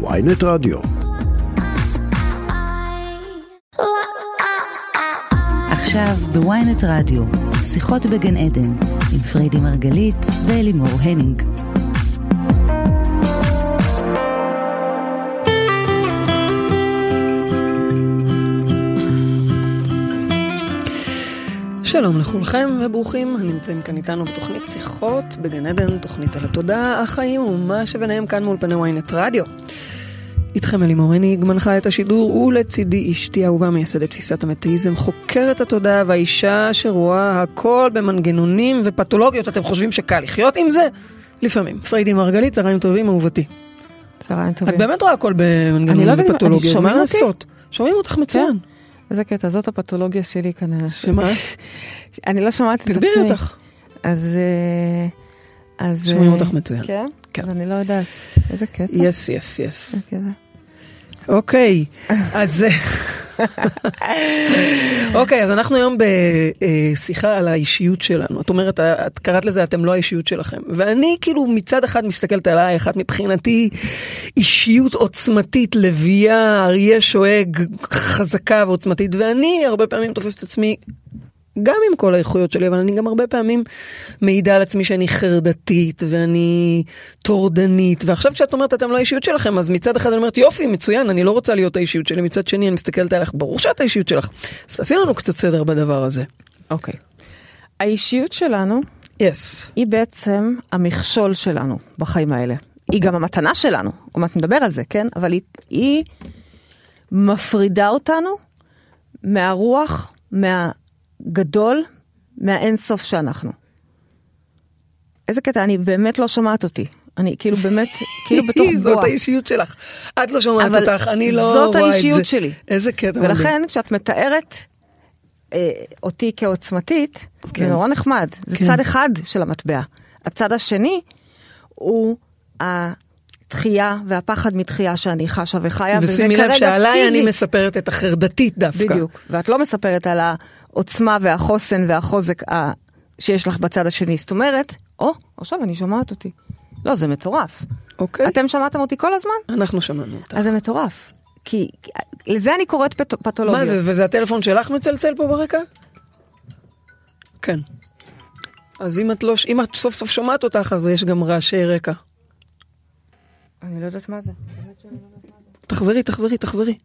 ויינט רדיו. עכשיו בוויינט רדיו, שיחות בגן עדן, עם פריידי מרגלית ואלימור הנינג. שלום לכולכם וברוכים הנמצאים כאן איתנו בתוכנית שיחות בגן עדן, תוכנית על התודעה, החיים ומה שביניהם כאן מאולפני ynet רדיו. איתכם אלימור הניג מנחה את השידור ולצידי אשתי אהובה מייסדת תפיסת המטאיזם, חוקרת התודעה והאישה שרואה הכל במנגנונים ופתולוגיות. אתם חושבים שקל לחיות עם זה? לפעמים. פריידי מרגלית, צהריים טובים אהובתי. צהריים טובים. את באמת רואה הכל במנגנונים לא ופתולוגיות, מה? לעשות? שומעים אותך מצוין. איזה קטע, זאת הפתולוגיה שלי כנראה. שמה? אני לא שומעת את עצמי. תגבירי אותך. אז... אה, אז... שומעים אה, אותך מצוין. כן? כן. אז אני לא יודעת. איזה קטע. יס, יס, יס. אוקיי, אז... אוקיי, אז אנחנו היום בשיחה על האישיות שלנו. את אומרת, את קראת לזה, אתם לא האישיות שלכם. ואני כאילו מצד אחד מסתכלת עלייך, את מבחינתי אישיות עוצמתית, לביאה, אריה שואג, חזקה ועוצמתית, ואני הרבה פעמים תופסת את עצמי גם עם כל האיכויות שלי, אבל אני גם הרבה פעמים מעידה על עצמי שאני חרדתית ואני טורדנית, ועכשיו כשאת אומרת אתם לא האישיות שלכם, אז מצד אחד אני אומרת יופי, מצוין, אני לא רוצה להיות האישיות שלי, מצד שני אני מסתכלת עליך, ברור שאת האישיות שלך. אז תעשי לנו קצת סדר בדבר הזה. אוקיי. האישיות שלנו יס. היא בעצם המכשול שלנו בחיים האלה. היא גם המתנה שלנו, עוד מעט נדבר על זה, כן? אבל היא, היא מפרידה אותנו מהרוח, מהגדול, מהאינסוף שאנחנו. איזה קטע, אני באמת לא שומעת אותי. אני כאילו באמת, כאילו בתוך בועה. זאת האישיות שלך. את לא שומעת אותך, אני לא זאת רואה את זה. האישיות שלי. איזה קטע. ולכן כשאת מתארת אה, אותי כעוצמתית, כן. זה נורא נחמד, זה כן. צד אחד של המטבע. הצד השני הוא התחייה והפחד מתחייה שאני חשה וחיה, וזה ושימי לב כרגע שעליי אני פיזי. מספרת את החרדתית דווקא. בדיוק, ואת לא מספרת על העוצמה והחוסן והחוזק ה... שיש לך בצד השני, זאת אומרת, או, עכשיו אני שומעת אותי. לא, זה מטורף. אוקיי. אתם שמעתם אותי כל הזמן? אנחנו שמענו אותך. אז זה מטורף. כי כי- לזה אני קוראת פת- פתולוגיה. מה זה, וזה הטלפון שלך מצלצל פה ברקע? כן. אז אם את לא, אם את סוף סוף שומעת אותך, אז יש גם רעשי רקע. אני לא יודעת מה זה. תחזרי, תחזרי, תחזרי.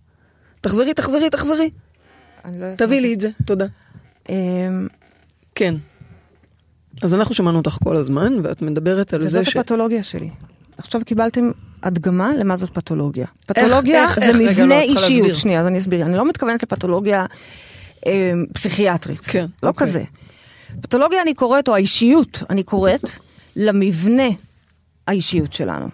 תחזרי, תחזרי, תחזרי. לא מה לי את זה, תודה. אמ, כן. אז אנחנו שמענו אותך כל הזמן, ואת מדברת על זה וזאת ש... הפתולוגיה שלי. עכשיו קיבלתם הדגמה למה זאת פתולוגיה. פתולוגיה איך- זה איך? רגע, מבנה לא, צריכה להסביר. אישיות. שנייה, אז אני אסביר. אני לא מתכוונת לפתולוגיה אמ, פסיכיאטרית. כן, לא אוקיי. כזה. פתולוגיה אני קוראת, או האישיות אני קוראת, למבנה האישיות שלנו.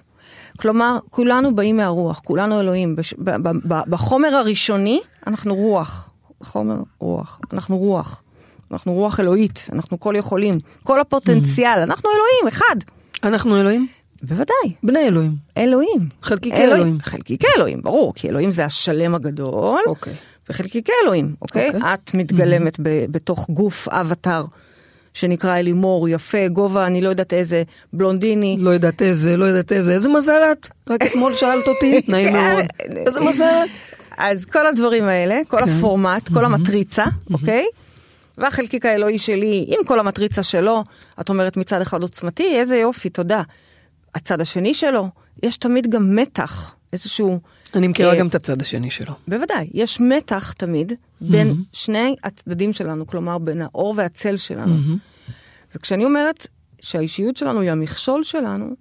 כלומר, כולנו באים מהרוח, כולנו אלוהים. בש... ב- ב- ב- בחומר הראשוני אנחנו רוח. חומר רוח. אנחנו רוח. אנחנו רוח אלוהית, אנחנו כל יכולים. כל הפוטנציאל, אנחנו אלוהים, אחד. אנחנו אלוהים? בוודאי, בני אלוהים. אלוהים. חלקיקי אלוהים. חלקיקי אלוהים, ברור, כי אלוהים זה השלם הגדול, אוקיי. וחלקיקי אלוהים, אוקיי? אוקיי. את מתגלמת ב- בתוך גוף אבטאר, שנקרא אלימור, יפה, גובה, אני לא יודעת איזה, בלונדיני. לא יודעת איזה, לא יודעת איזה, איזה מזל את? רק אתמול שאלת אותי, נעים מאוד. איזה מזל את? אז כל הדברים האלה, כל כן. הפורמט, כל המטריצה, אוקיי? והחלקיק האלוהי שלי, עם כל המטריצה שלו, את אומרת מצד אחד עוצמתי, איזה יופי, תודה. הצד השני שלו, יש תמיד גם מתח, איזשהו... אני מכירה אה, גם את הצד השני שלו. בוודאי, יש מתח תמיד בין שני הצדדים שלנו, כלומר בין האור והצל שלנו. וכשאני אומרת שהאישיות שלנו היא המכשול שלנו,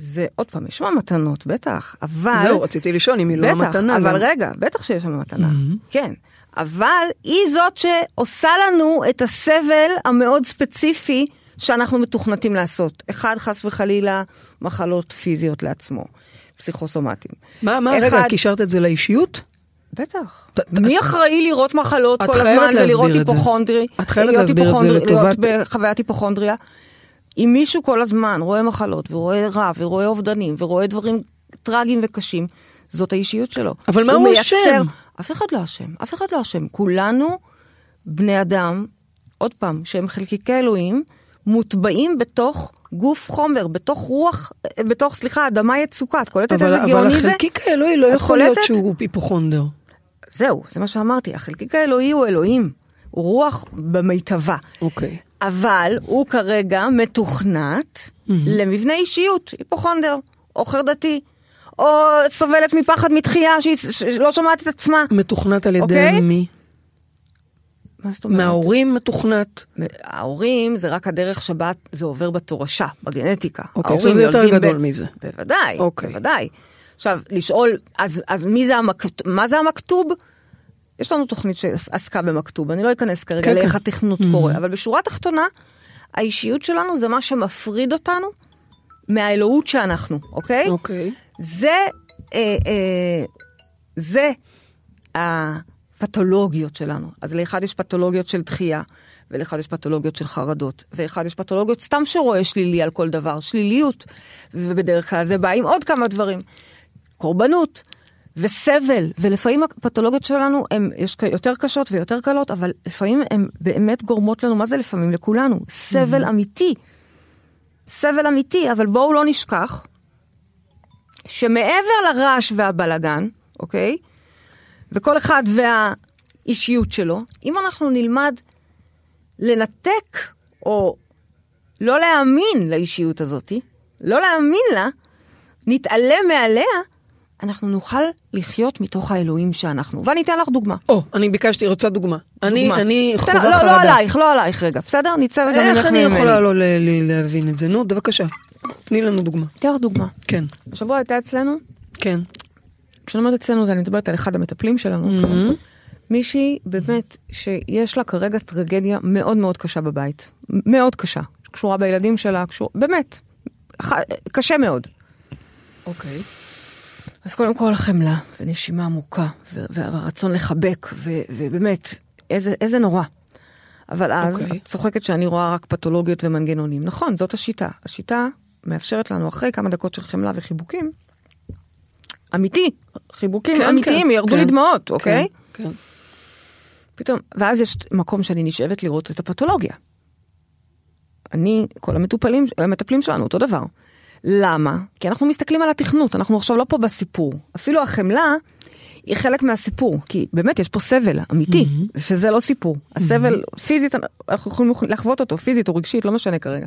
זה עוד פעם, יש שם מתנות, בטח, אבל... זהו, רציתי לשאול אם היא לא בטח, המתנה. אבל גם. רגע, בטח שיש שם מתנה, כן. אבל היא זאת שעושה לנו את הסבל המאוד ספציפי שאנחנו מתוכנתים לעשות. אחד, חס וחלילה, מחלות פיזיות לעצמו, פסיכוסומטיים. מה, מה, אחד- רגע, קישרת את זה לאישיות? בטח. ת- ת- מי אחראי לראות מחלות כל הזמן ולראות. היפוכונדרי? את חייבת להסביר את זה היפוכונדרי- להיות לטובת- בחוויית היפוכונדריה. אם מישהו כל הזמן רואה מחלות ורואה רע ורואה אובדנים ורואה דברים טרגיים וקשים, זאת האישיות שלו. אבל מה הוא מייצר- אשם? אף אחד לא אשם, אף אחד לא אשם. כולנו בני אדם, עוד פעם, שהם חלקיקי אלוהים, מוטבעים בתוך גוף חומר, בתוך רוח, בתוך, סליחה, אדמה יצוקה. את קולטת אבל, איזה אבל גאוני זה? החלקיק האלוהי לא יכול להיות קולטת? שהוא היפוכונדר. זהו, זה מה שאמרתי, החלקיק האלוהי הוא אלוהים, הוא רוח במיטבה. אוקיי. אבל הוא כרגע מתוכנת למבנה אישיות, היפוכונדר, או חרדתי, או סובלת מפחד מתחייה שהיא שלא שומעת את עצמה. מתוכנת על ידי אוקיי? מי? מה זאת אומרת? מההורים מתוכנת? ההורים זה רק הדרך שבה זה עובר בתורשה, בגנטיקה. אוקיי, ההורים זה יותר גדול מזה. בוודאי, אוקיי. בוודאי. עכשיו, לשאול, אז, אז מי זה המכת... מה זה המכתוב? יש לנו תוכנית שעסקה במכתוב, אני לא אכנס כרגע כן, לאיך כן. התכנות קורה, אבל בשורה התחתונה, האישיות שלנו זה מה שמפריד אותנו מהאלוהות שאנחנו, אוקיי? אוקיי. זה, אה, אה, זה הפתולוגיות שלנו. אז לאחד יש פתולוגיות של דחייה, ולאחד יש פתולוגיות של חרדות, ואחד יש פתולוגיות סתם שרואה שלילי על כל דבר, שליליות, ובדרך כלל זה בא עם עוד כמה דברים. קורבנות וסבל, ולפעמים הפתולוגיות שלנו הן יותר קשות ויותר קלות, אבל לפעמים הן באמת גורמות לנו, מה זה לפעמים? לכולנו, סבל אמיתי. סבל אמיתי, אבל בואו לא נשכח שמעבר לרעש והבלגן, אוקיי? וכל אחד והאישיות שלו, אם אנחנו נלמד לנתק או לא להאמין לאישיות הזאתי, לא להאמין לה, נתעלם מעליה, אנחנו נוכל לחיות מתוך האלוהים שאנחנו. ואני אתן לך דוגמה. או, אני ביקשתי, רוצה דוגמה. אני. אני תן- חווה לא, לא חרדה. עלייך, לא עלייך רגע, בסדר? נצא רגע ממך איך אני. יכולה לא להבין את זה? נו, בבקשה. תני לנו דוגמה. אתן לך דוגמה. כן, השבוע הייתה אצלנו, כן. כשאני אומרת אצלנו, אני מדברת על אחד המטפלים שלנו. Mhm. מישהי באמת שיש לה כרגע טרגדיה מאוד מאוד קשה בבית. מאוד קשה. קשורה בילדים שלה, קשור... באמת. קשה מאוד. אוקיי. אז קודם כל חמלה, ונשימה עמוקה, והרצון לחבק, ובאמת, איזה, איזה נורא. אבל אז אוקיי. את צוחקת שאני רואה רק פתולוגיות ומנגנונים. נכון, זאת השיטה. השיטה מאפשרת לנו אחרי כמה דקות של חמלה וחיבוקים, אמיתי, חיבוקים כן, אמיתיים, כן, ירדו כן, לי דמעות, אוקיי? כן, כן. פתאום, ואז יש מקום שאני נשאבת לראות את הפתולוגיה. אני, כל המטופלים, המטפלים שלנו, אותו דבר. למה? כי אנחנו מסתכלים על התכנות, אנחנו עכשיו לא פה בסיפור. אפילו החמלה היא חלק מהסיפור, כי באמת יש פה סבל אמיתי, שזה לא סיפור. הסבל פיזית, אנחנו יכולים לחוות אותו, פיזית או רגשית, לא משנה כרגע.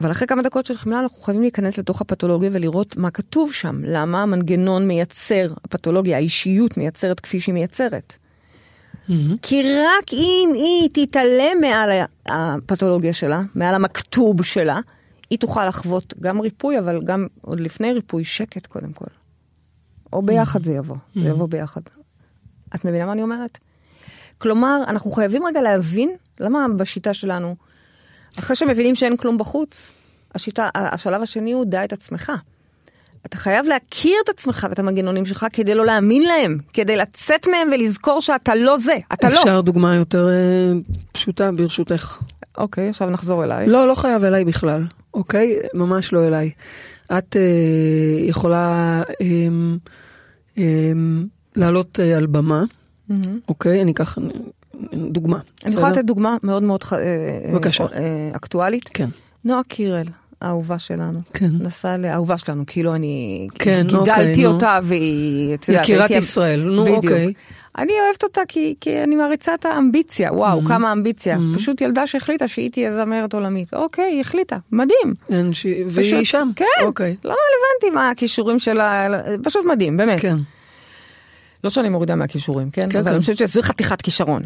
אבל אחרי כמה דקות של חמלה אנחנו חייבים להיכנס לתוך הפתולוגיה ולראות מה כתוב שם, למה המנגנון מייצר, הפתולוגיה, האישיות מייצרת כפי שהיא מייצרת. מהמם. כי רק אם היא תתעלם מעל הפתולוגיה שלה, מעל המכתוב שלה, היא תוכל לחוות גם ריפוי, אבל גם עוד לפני ריפוי, שקט קודם כל. או ביחד זה יבוא, זה יבוא ביחד. את מבינה מה אני אומרת? כלומר, אנחנו חייבים רגע להבין למה בשיטה שלנו, אחרי שמבינים שאין כלום בחוץ, השיטה, השלב השני הוא דע את עצמך. אתה חייב להכיר את עצמך ואת המנגנונים שלך כדי לא להאמין להם, כדי לצאת מהם ולזכור שאתה לא זה, אתה לא. אפשר דוגמה יותר אה, פשוטה ברשותך. אוקיי, עכשיו נחזור אליי. לא, לא חייב אליי בכלל, אוקיי? ממש לא אליי. את אה, יכולה אה, אה, לעלות אה, על במה. אוקיי? אני אקח דוגמה. אני יכולה? לתת דוגמה מאוד מאוד ח- אה, בבקשה. אה, אה, אקטואלית. כן, נועה קירל, האהובה שלנו. כן. נסעה לאהובה שלנו, כאילו אני כן, גידלתי אוקיי, נו. אותה והיא, את יודעת, יקירת הייתי- ישראל, נו בדיוק. אוקיי. אני אוהבת אותה כי, כי אני מעריצה את האמביציה, וואו, Mm-hmm. כמה אמביציה. פשוט ילדה שהחליטה שהיא תהיה זמרת עולמית. אוקיי, היא החליטה, מדהים. אין ש... והיא פשוט- שם. כן, אוקיי. לא רלוונטי מה הכישורים שלה, פשוט מדהים, באמת. כן. לא שאני מורידה מהכישורים, כן? כן, אבל כן. אני חושבת שזו חתיכת כישרון.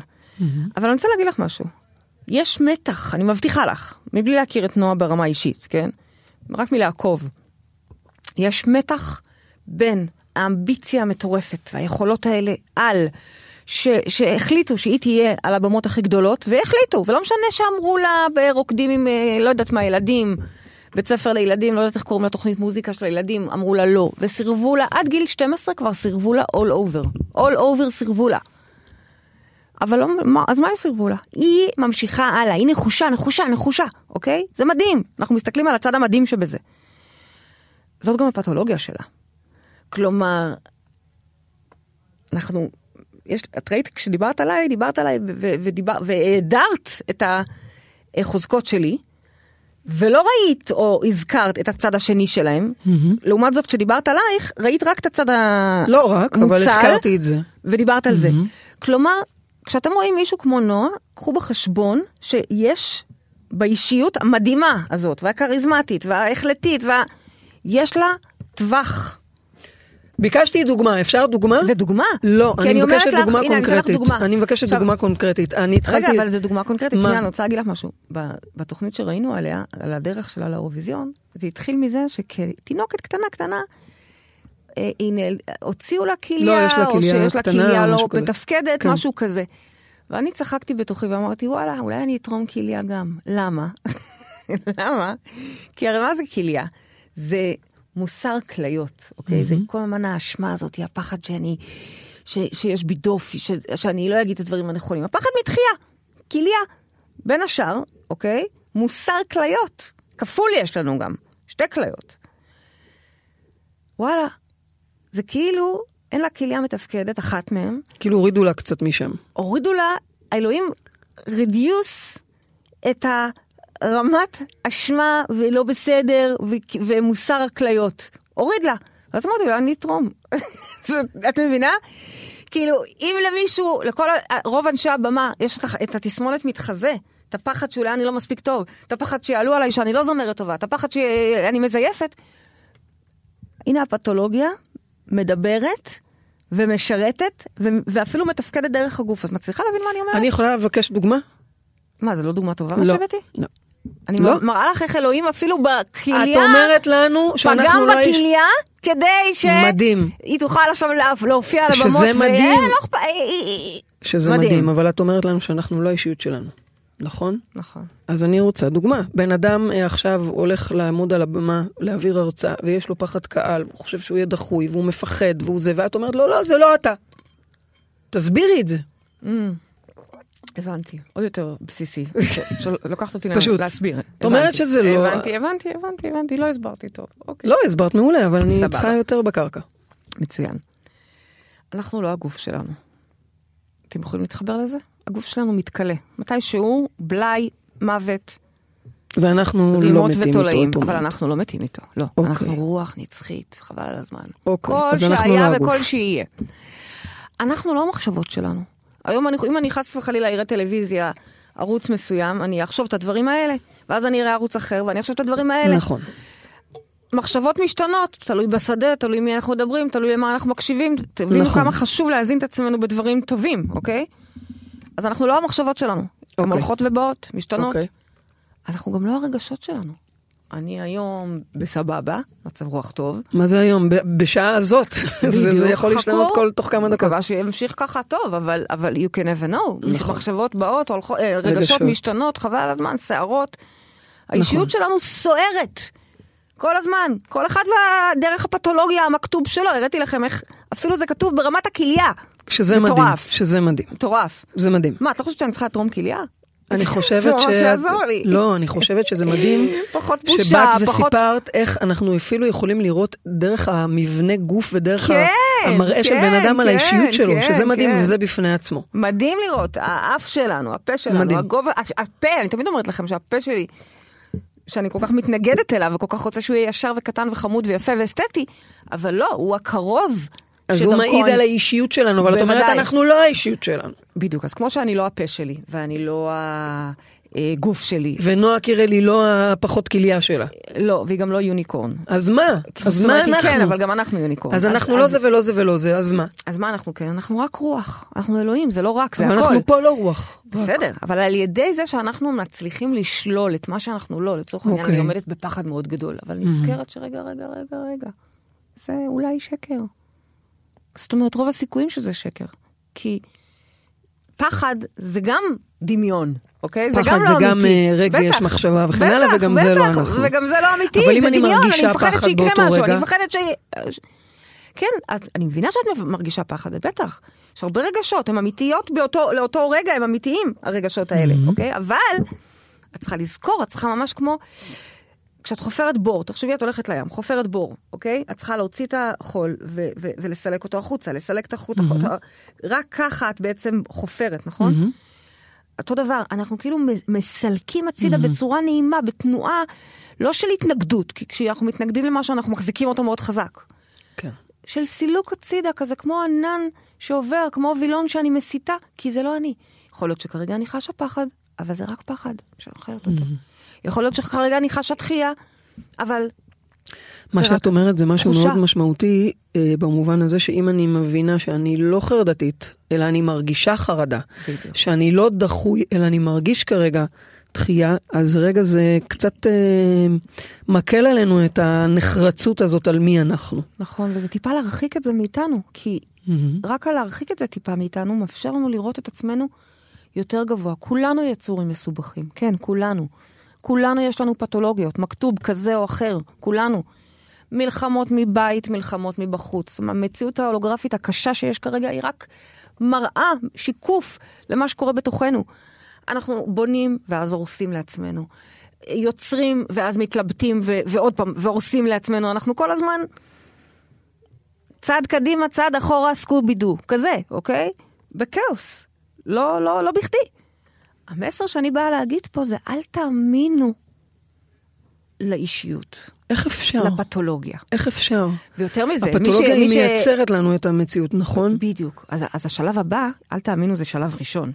אבל אני רוצה להגיד לך משהו. יש מתח, אני מבטיחה לך, מבלי להכיר את נועה ברמה אישית, כן? רק מלעקוב. יש מתח בין האמביציה המטורפת והיכולות האלה על, ש, שהחליטו שהיא תהיה על הבמות הכי גדולות, והחליטו, ולא משנה שאמרו לה ברוקדים עם, אה, לא יודעת מה, ילדים, בית ספר לילדים, לא יודעת איך קוראים לתוכנית מוזיקה של הילדים, אמרו לה לא, וסירבו לה, עד גיל 12 כבר סירבו לה all over, all over סירבו לה. אבל לא, מה, אז מה הם סירבו לה? היא ממשיכה הלאה, היא נחושה, נחושה, נחושה, אוקיי? זה מדהים, אנחנו מסתכלים על הצד המדהים שבזה. זאת גם הפתולוגיה שלה. כלומר, אנחנו, יש, את ראית, כשדיברת עליי, דיברת עליי ודיבר, והאדרת את, ה, אה, חוזקות שלי, ולא ראית או הזכרת את הצד השני שלהם, לעומת זאת כשדיברת עלייך, ראית רק את הצד המוצל. לא רק, אבל הזכרתי את זה. ודיברת על זה. כלומר, כשאתם רואים מישהו כמו נועה, קחו בחשבון שיש באישיות המדהימה הזאת, והכריזמטית, וההחלטית, וה... יש לה טווח. ביקשתי דוגמה, אפשר דוגמה? זה דוגמה. לא, אני מבקשת לך, דוגמה הנה, קונקרטית. דוגמה. אני מבקשת עכשיו- דוגמה קונקרטית. אני התחלתי... רגע, אבל זו דוגמה קונקרטית. מה? שנייה, אני רוצה להגיד לך משהו. בתוכנית שראינו עליה, על הדרך שלה לאירוויזיון, זה התחיל מזה שכתינוקת קטנה קטנה, אה, היא נעל... הוציאו לה כליה, לא, או שיש לה כליה לא. מתפקדת, כן. משהו כזה. ואני צחקתי בתוכי ואמרתי, וואלה, אולי אני אתרום כליה גם. למה? למה? כי הרי מה זה כליה? זה מוסר כליות, אוקיי? זה כל הזמן האשמה הזאת, הפחד שאני, ש, שיש בי דופי, ש, שאני לא אגיד את הדברים הנכונים. הפחד מתחייה, כליה. בין השאר, אוקיי? מוסר כליות. כפול יש לנו גם, שתי כליות. וואלה, זה כאילו, אין לה כליה מתפקדת, אחת מהן, כאילו הורידו לה קצת משם. הורידו לה, האלוהים רדיוס את הרמת אשמה ולא בסדר ו- ומוסר הכליות. הוריד לה. אז אמרתי לה, אני אתרום. את מבינה? כאילו, אם למישהו, לכל, רוב אנשי הבמה, יש את, התסמונת מתחזה. את הפחד שאולי אני לא מספיק טוב, את הפחד שיעלו עליי שאני לא זמרת טובה, את הפחד שאני מזייפת. הנה הפתולוגיה מדברת ומשרתת ו- ואפילו מתפקדת דרך הגוף. את מצליחה להבין מה אני אומרת? אני יכולה לבקש דוגמה? מה, זה לא דוגמה טובה מה לא. שהבאתי? לא. אני לא. מראה לך איך אלוהים אפילו בכליה, את אומרת לנו פגם שאנחנו לא... איש- בכליה, כדי ש... מדהים. היא תוכל עכשיו לה- להופיע על שזה הבמות. מדהים. אה, לא אכפת- אה, אה. שזה מדהים. מדהים, אבל את אומרת לנו שאנחנו לא האישיות שלנו, נכון? נכון. אז אני רוצה דוגמה. בן אדם עכשיו הולך לעמוד על הבמה, להעביר הרצאה, ויש לו פחד קהל, הוא חושב שהוא יהיה דחוי, והוא מפחד, והוא זה, ואת אומרת לו, לא, זה לא אתה. תסבירי את זה. Mm. הבנתי, עוד יותר בסיסי. לוקחת אותי פשוט. להסביר. את אומרת. שזה לא- הבנתי, הבנתי, הבנתי, הבנתי, לא הסברתי טוב. אוקיי. לא, הסברת מעולה, אבל אני. צריכה יותר בקרקע. מצוין. אנחנו לא הגוף שלנו. אתם יכולים להתחבר לזה? הגוף שלנו מתכלה. מתישהו, בלאי, מוות, ואנחנו לא מתים ותולעים, איתו. אבל. אנחנו לא מתים איתו. לא, אוקיי. אנחנו רוח נצחית, חבל על הזמן. אוקיי, כל שהיה לא. וכל שיהיה. אנחנו לא המחשבות שלנו. היום אני, אם אני חס וחלילה אראה טלוויזיה, ערוץ מסוים, אני אחשוב את הדברים האלה, ואז אני אראה ערוץ אחר ואני אחשוב את הדברים האלה. נכון. מחשבות משתנות, תלוי בשדה, תלוי מי אנחנו מדברים, תלוי למה אנחנו מקשיבים, תבינו נכון. כמה חשוב להזין את עצמנו בדברים טובים, אוקיי? אז אנחנו לא המחשבות שלנו, הן אוקיי. הולכות ובאות, משתנות. אוקיי. אנחנו גם לא הרגשות שלנו. אני היום בסבבה, מצב רוח טוב. מה זה היום? ב- בשעה הזאת. זה זה יכול להשתנות. כל תוך כמה דקות. מקווה שימשיך ככה טוב, אבל, אבל you can never know. נכון. מחשבות באות, הולכות, אה, רגשות, רגשות. משתנות, חבל על הזמן, שערות. האישיות נכון. שלנו סוערת. כל הזמן. כל אחד והדרך הפתולוגיה המכתוב שלו, הראיתי לכם איך, אפילו זה כתוב ברמת הכליה. שזה מדהים. מטורף. שזה מדהים. מטורף. זה מדהים. מה, את לא חושבת שאני צריכה לתרום כליה? אני חושבת זה ש... ממש יעזור לי. לא, אני חושבת שזה מדהים. פחות בושה, שבאת פחות... וסיפרת איך אנחנו אפילו יכולים לראות דרך המבנה גוף ודרך כן, המראה של כן, בן אדם על כן, האישיות שלו, כן, שזה מדהים כן. וזה בפני עצמו. מדהים לראות, האף שלנו, הפה שלנו, מדהים. הגובה, הפה, אני תמיד אומרת לכם שהפה שלי, שאני כל כך מתנגדת אליו וכל כך רוצה שהוא יהיה ישר וקטן וחמוד ויפה ואסתטי, אבל לא, הוא הכרוז. אז הוא מעיד אני- על האישיות שלנו, אבל את אומרת. אנחנו לא האישיות שלנו. בדיוק, אז כמו שאני לא הפה שלי, ואני לא הגוף שלי, ונועה קירל היא לא הפחות כליה שלה. לא, והיא גם לא יוניקורן. אז מה? אז מה כן, אנחנו? אבל גם אנחנו יוניקורן. אז אנחנו לא זה ולא זה ולא זה, אז מה? אז מה אנחנו כן? אנחנו רק רוח. אנחנו אלוהים, זה לא רק, זה אבל הכל. אנחנו פה לא רוח. בסדר, אבל על ידי זה שאנחנו מצליחים לשלול את מה שאנחנו לא, לצורך העניין אוקיי. אני עומדת בפחד מאוד גדול, אבל נזכרת שרגע, רגע, רגע, רגע, זה אולי שקר. זאת אומרת, רוב הסיכויים שזה שקר. כי פחד זה גם דמיון, אוקיי? זה פחד גם לא זה אמיתי. גם, אה, רגש, בטח, מחשבה וכן הלאה, וגם זה לא אנחנו. וגם זה לא אמיתי, זה אני דמיון, אני מפחדת פחד שיקרה משהו, אני מפחדת ש... כן, אני מבינה שאת מרגישה פחד, בטח. יש הרבה רגשות, הן אמיתיות באותו, לאותו רגע, הם אמיתיים, הרגשות האלה, Mm-hmm. אוקיי? אבל את צריכה לזכור, את צריכה ממש כמו... כשאת חופרת בור, תחשבי, את הולכת לים, חופרת בור, אוקיי? את צריכה להוציא את החול ו- ו- ולסלק אותו החוצה, לסלק את החוט החוצה. רק ככה את בעצם חופרת, נכון? אותו דבר, אנחנו כאילו מסלקים הצידה בצורה נעימה, בתנועה לא של התנגדות, כי כשאנחנו מתנגדים למשהו אנחנו מחזיקים אותו מאוד חזק. כן. של סילוק הצידה, כזה כמו ענן שעובר, כמו וילון שאני מסיתה, כי זה לא אני. יכול להיות שכרגע אני חשה פחד, אבל זה רק פחד, אפשר אחרת אותו. יכול להיות שכרגע אני חשה דחייה, אבל... מה שאת רק אומרת זה משהו תחושה. מאוד משמעותי אה, במובן הזה שאם אני מבינה שאני לא חרדתית, אלא אני מרגישה חרדה, בדיוק. שאני לא דחוי, אלא אני מרגיש כרגע דחייה, אז רגע זה קצת אה, מקל עלינו את הנחרצות הזאת על מי אנחנו. נכון, וזה טיפה להרחיק את זה מאיתנו, כי רק על להרחיק את זה טיפה מאיתנו, מאפשר לנו לראות את עצמנו יותר גבוה. כולנו יצורים מסובכים, כן, כולנו. כולנו יש לנו פתולוגיות, מכתוב כזה או אחר, כולנו. מלחמות מבית, מלחמות מבחוץ. המציאות ההולוגרפית הקשה שיש כרגע היא רק מראה, שיקוף למה שקורה בתוכנו. אנחנו בונים ואז הורסים לעצמנו. יוצרים ואז מתלבטים ו- ועוד פעם, והורסים לעצמנו. אנחנו כל הזמן צעד קדימה, צעד אחורה, סקובי דו, כזה, אוקיי? בכאוס. לא, לא, לא בכדי. המסר שאני באה להגיד פה זה אל תאמינו לאישיות, איך אפשר? לפתולוגיה. איך אפשר? ויותר מזה, מי ש... הפתולוגיה היא ש- מייצרת לנו את המציאות, נכון? בדיוק. אז, אז השלב הבא, אל תאמינו, זה שלב ראשון.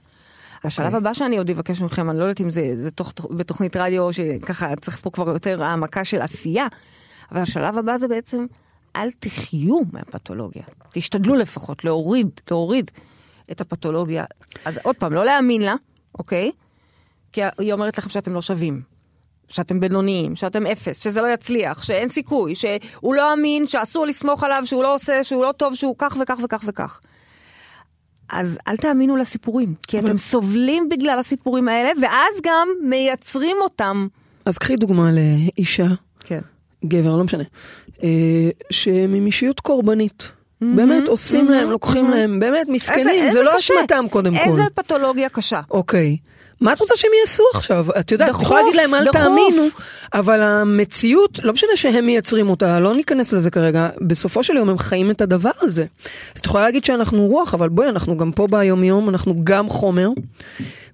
השלב אוקיי. הבא שאני עוד אבקש מכם, אני לא יודעת אם זה, זה תוך, בתוכנית רדיו שככה צריך פה כבר יותר העמקה של עשייה, אבל השלב הבא זה בעצם, אל תחיו מהפתולוגיה. תשתדלו לפחות להוריד, להוריד את הפתולוגיה. אז עוד פעם, לא להאמין לה, אוקיי? כי היא אומרת לכם שאתם לא שווים. שאתם בינוניים, שאתם אפס, שזה לא יצליח, שאין סיכוי, שהוא לא אמין, שאסור לסמוך עליו, שהוא לא עושה, שהוא לא טוב, שהוא כך וכך וכך וכך. אז אל תאמינו לסיפורים, כי אבל- אתם סובלים בגלל הסיפורים האלה, ואז גם מייצרים אותם. אז קחי דוגמה לאישה, כן. גבר, לא משנה, אה, אישיות קורבנית. באמת עושים להם, לוקחים להם, באמת מסכנים, זה לא אשמתם קודם כל. איזה פתולוגיה קשה. אוקיי. מה את רוצה שהם יעשו עכשיו? את יודעת, את יכולה להגיד להם אל דחוף. תאמינו, אבל המציאות, לא משנה שהם מייצרים אותה, לא ניכנס לזה כרגע, בסופו של יום הם חיים את הדבר הזה. אז את יכולה להגיד שאנחנו רוח, אבל בואי, אנחנו גם פה ביום יום, אנחנו גם חומר,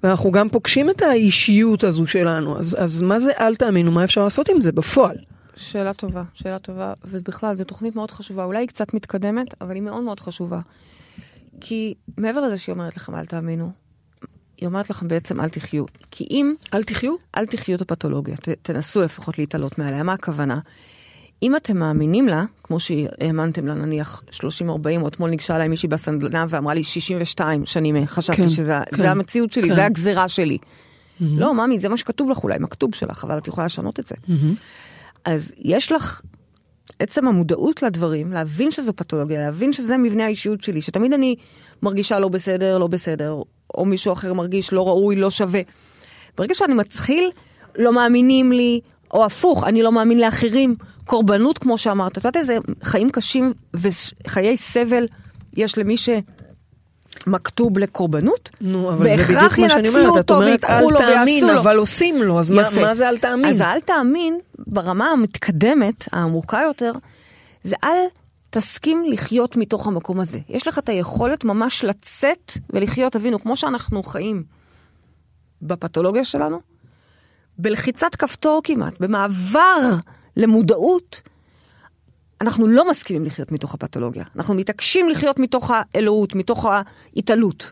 ואנחנו גם פוגשים את האישיות הזו שלנו, אז, אז מה זה אל תאמינו, מה אפשר לעשות עם זה בפועל? שאלה טובה, שאלה טובה, ובכלל זו תוכנית מאוד חשובה, אולי היא קצת מתקדמת, אבל היא מאוד מאוד חשובה. כי מעבר לזה שהיא אומרת לכם אל תאמינו, היא אומרת לכם בעצם אל תחיו. כי אם אל תחיו? אל תחיו את הפתולוגיה, ת, תנסו לפחות להתעלות מעליה, מה הכוונה? אם אתם מאמינים לה, כמו שהאמנתם לה נניח 30-40, או אתמול ניגשה אליי מישהי בסנדלנה ואמרה לי 62 שנים, חשבתי כן, שזה כן, המציאות שלי, כן. זה הגזירה שלי. לא, ממי, זה מה שכתוב לך אולי, מכתוב שלך, אבל את יכולה לשנות את זה. אז יש לך עצם המודעות לדברים, להבין שזו פתולוגיה, להבין שזה מבנה האישיות שלי, שתמיד אני מרגישה לא בסדר, לא בסדר, או מישהו אחר מרגיש לא ראוי, לא שווה. ברגע שאני מתחיל, לא מאמינים לי, או הפוך, אני לא מאמין לאחרים, קורבנות כמו שאמרת, את יודעת איזה חיים קשים וחיי סבל יש למי שמכתוב לקורבנות? נו, אבל זה בדיוק בהכרח מה שאני ינצלו אומרת, את אותו אומרת ויקחו אל לו תאמין, ויעשו לו. אבל עושים לו, אז מה, יפה. מה זה אל תאמין? אז אל תאמין, ברמה המתקדמת, העמוקה יותר, זה אל תסכים לחיות מתוך המקום הזה. יש לך את היכולת ממש לצאת ולחיות, תבינו, כמו שאנחנו חיים בפתולוגיה שלנו, בלחיצת כפתור כמעט, במעבר למודעות, אנחנו לא מסכימים לחיות מתוך הפתולוגיה. אנחנו מתעקשים לחיות מתוך האלוהות, מתוך ההתעלות.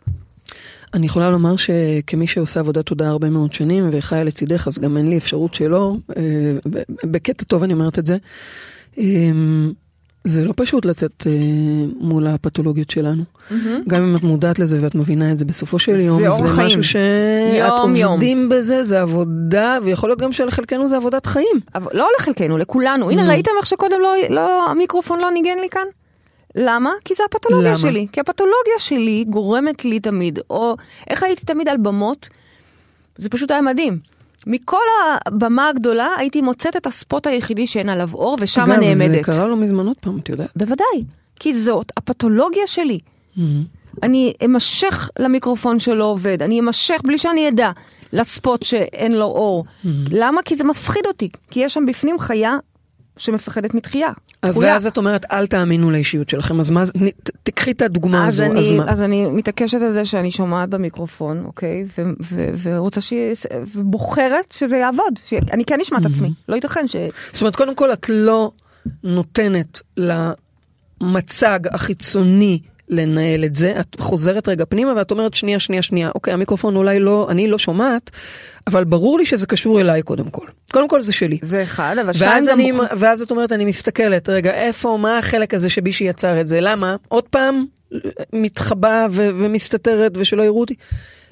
אני יכולה לומר שכמי שעושה עבודת תודעה הרבה מאוד שנים וחיה לצידך, אז גם אין לי אפשרות שלא, אה, בקטע טוב אני אומרת את זה. זה לא פשוט לצאת אה, מול הפתולוגיות שלנו. גם אם את מודעת לזה ואת מבינה את זה בסופו של יום, זה חיים. משהו שאת. עובדים בזה, זה עבודה, ויכול להיות גם שלחלקנו זה עבודת חיים. אבל לא לחלקנו, לכולנו. הנה, נו. ראיתם איך שקודם לא, לא, המיקרופון לא ניגן לי כאן? למה? כי זה הפתולוגיה למה? שלי. כי הפתולוגיה שלי גורמת לי תמיד, או איך הייתי תמיד על במות, זה פשוט היה מדהים. מכל הבמה הגדולה הייתי מוצאת את הספוט היחידי שאין עליו אור, ושם אגב, זה נעמדת. קרה לא מזמן עוד פעם, את יודעת. בוודאי, כי זאת הפתולוגיה שלי. Mhm. אני אמשך למיקרופון שלא עובד, אני אמשך בלי שאני אדע לספוט שאין לו אור. למה? כי זה מפחיד אותי, כי יש שם בפנים חיה שמפחדת מתחייה. אז דחויה. ואז את אומרת, אל תאמינו לאישיות שלכם, אז מה, זה- תקחי את הדוגמה אז הזו, אני, אז מה? אז אני מתעקשת על זה שאני שומעת במיקרופון, אוקיי? ו- ו- ורוצה ש... ובוחרת שזה יעבוד. שאני כן אשמע את עצמי. לא ייתכן ש... זאת אומרת, קודם כל, את לא נותנת למצג החיצוני לנהל את זה, את חוזרת רגע פנימה ואת אומרת, שנייה, שנייה, שנייה, אוקיי, המיקרופון אולי לא, אני לא שומעת, אבל ברור לי שזה קשור אליי קודם כל. קודם כל זה שלי. זה אחד, אבל שתיים ואז, זה אני, מוכ... ואז את אומרת, אני מסתכלת, רגע, איפה, מה החלק הזה שבישי יצר את זה? למה? עוד פעם, מתחבא ו- ומסתתרת ושלא יראו אותי?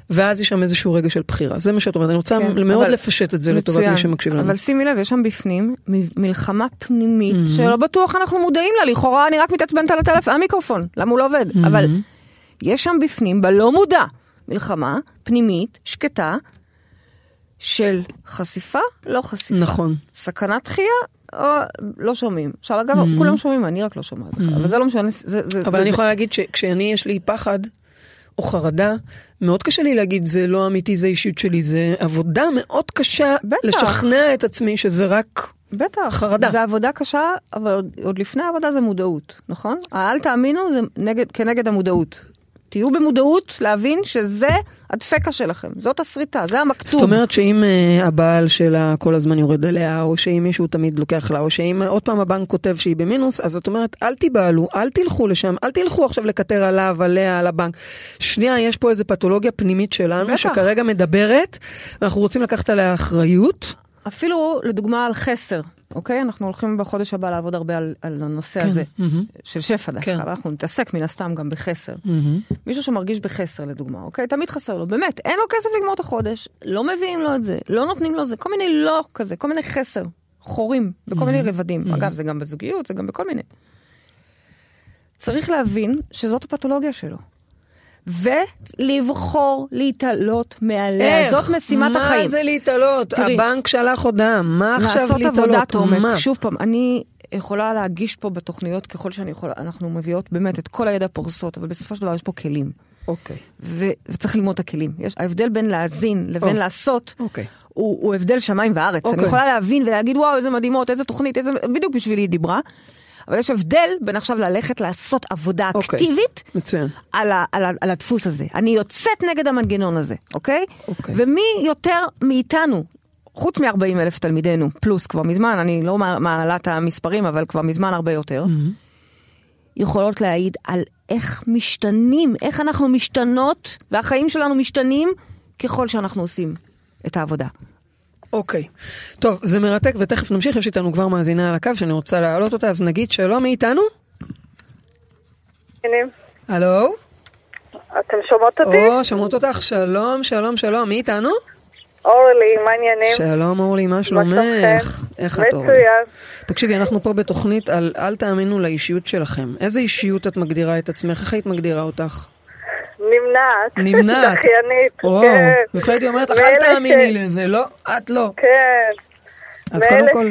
ואז יש שם איזשהו רגע של בחירה. זה מה שאת אומרת, אני רוצה כן, מאוד אבל- לפשט את זה לטובת. מי שמקשיב לנו. אבל שימי לב, יש שם בפנים מ- מלחמה פנימית Mm-hmm. שלא בטוח אנחנו מודעים לה, לכאורה אני רק מתעצבנת על הטלפון, המיקרופון, למה הוא לא עובד? Mm-hmm. אבל יש שם בפנים, בלא מודע, מלחמה פנימית, שקטה, של חשיפה, לא חשיפה. נכון. סכנת דחייה, או לא שומעים. עכשיו אגב, כולם שומעים, אני רק לא שומעת בכלל, אבל זה לא משנה, זה... זה- אבל זה- אני זה- יכולה להגיד שכשאני יש לי פחד או חרדה, מאוד קשה לי להגיד זה לא אמיתי, זה אישיות שלי, זה עבודה מאוד קשה בטח. לשכנע את עצמי שזה רק... בטח, חרדה. זה עבודה קשה, אבל עוד, עוד לפני העבודה זה מודעות, נכון? האל תאמינו זה נגד, כנגד המודעות. תהיו במודעות להבין שזה הדפקה שלכם, זאת השריטה, זה המקצוב. זאת אומרת שאם uh, הבעל שלה כל הזמן יורד אליה, או שאם מישהו תמיד לוקח לה, או שאם עוד פעם הבנק כותב שהיא במינוס, אז את אומרת, אל תיבהלו, אל תלכו לשם, אל תלכו עכשיו לקטר עליו, עליה, על הבנק. שנייה, יש פה איזה פתולוגיה פנימית שלנו, בטח. שכרגע מדברת, ואנחנו רוצים לקחת עליה אחריות. אפילו לדוגמה על חסר, אוקיי? אנחנו הולכים בחודש הבא לעבוד הרבה על, על הנושא הזה, מהמם. של שפע דווקא, כן. אנחנו נתעסק מן הסתם גם בחסר. מהמם. מישהו שמרגיש בחסר לדוגמה, אוקיי? תמיד חסר לו, באמת, אין לו כסף לגמור את החודש, לא מביאים לו את זה, לא נותנים לו זה, כל מיני לא כזה, כל מיני חסר, חורים, בכל מיני רבדים. אגב, זה גם בזוגיות, זה גם בכל מיני. צריך להבין שזאת הפתולוגיה שלו. ולבחור להתעלות מעליה, זאת משימת מה החיים. זה להתעלות? תראי, הבנק שלח הודעה, מה עכשיו לעשות להתעלות? עבודת עומק. מה? שוב פעם, אני יכולה להגיש פה בתוכניות ככל שאני יכולה, אנחנו מביאות באמת את כל הידע פורסות, אבל בסופו של דבר יש פה כלים. אוקיי, ו- וצריך ללמוד את הכלים. יש, ההבדל בין להאזין לבין או. לעשות, אוקיי. הוא, הוא הבדל שמיים וארץ. אוקיי. אני יכולה להבין ולהגיד, וואו, איזה מדהימות, איזה תוכנית, איזה... בדיוק בשבילי היא דיברה. אבל יש הבדל בין עכשיו ללכת לעשות עבודה אוקיי. אקטיבית מצוין. על, ה, על, ה, על הדפוס הזה. אני יוצאת נגד המנגנון הזה, אוקיי? אוקיי. ומי יותר מאיתנו, חוץ מ-40 אלף תלמידינו, פלוס כבר מזמן, אני לא מע- מעלה את המספרים, אבל כבר מזמן הרבה יותר, יכולות להעיד על איך משתנים, איך אנחנו משתנות, והחיים שלנו משתנים ככל שאנחנו עושים את העבודה. אוקיי. טוב, זה מרתק ותכף נמשיך, יש איתנו כבר מאזינה על הקו שאני רוצה להעלות אותה, אז נגיד שלום, מי איתנו? הלו? אתם שומעות אותי? או, שומעות אותך, שלום, שלום, שלום, מי איתנו? אורלי, מה העניינים? שלום אורלי, מה שלומך? איך את אורלי? מצוין. תקשיבי, אנחנו פה בתוכנית על אל תאמינו לאישיות שלכם. איזה אישיות את מגדירה את עצמך? איך היית מגדירה אותך? נמנעת. נמנעת. דחיינית. או, כן. ופרדי אומרת לך, אל מאלה תאמיני לזה, לא, את לא. כן. אז קודם מאלה כל,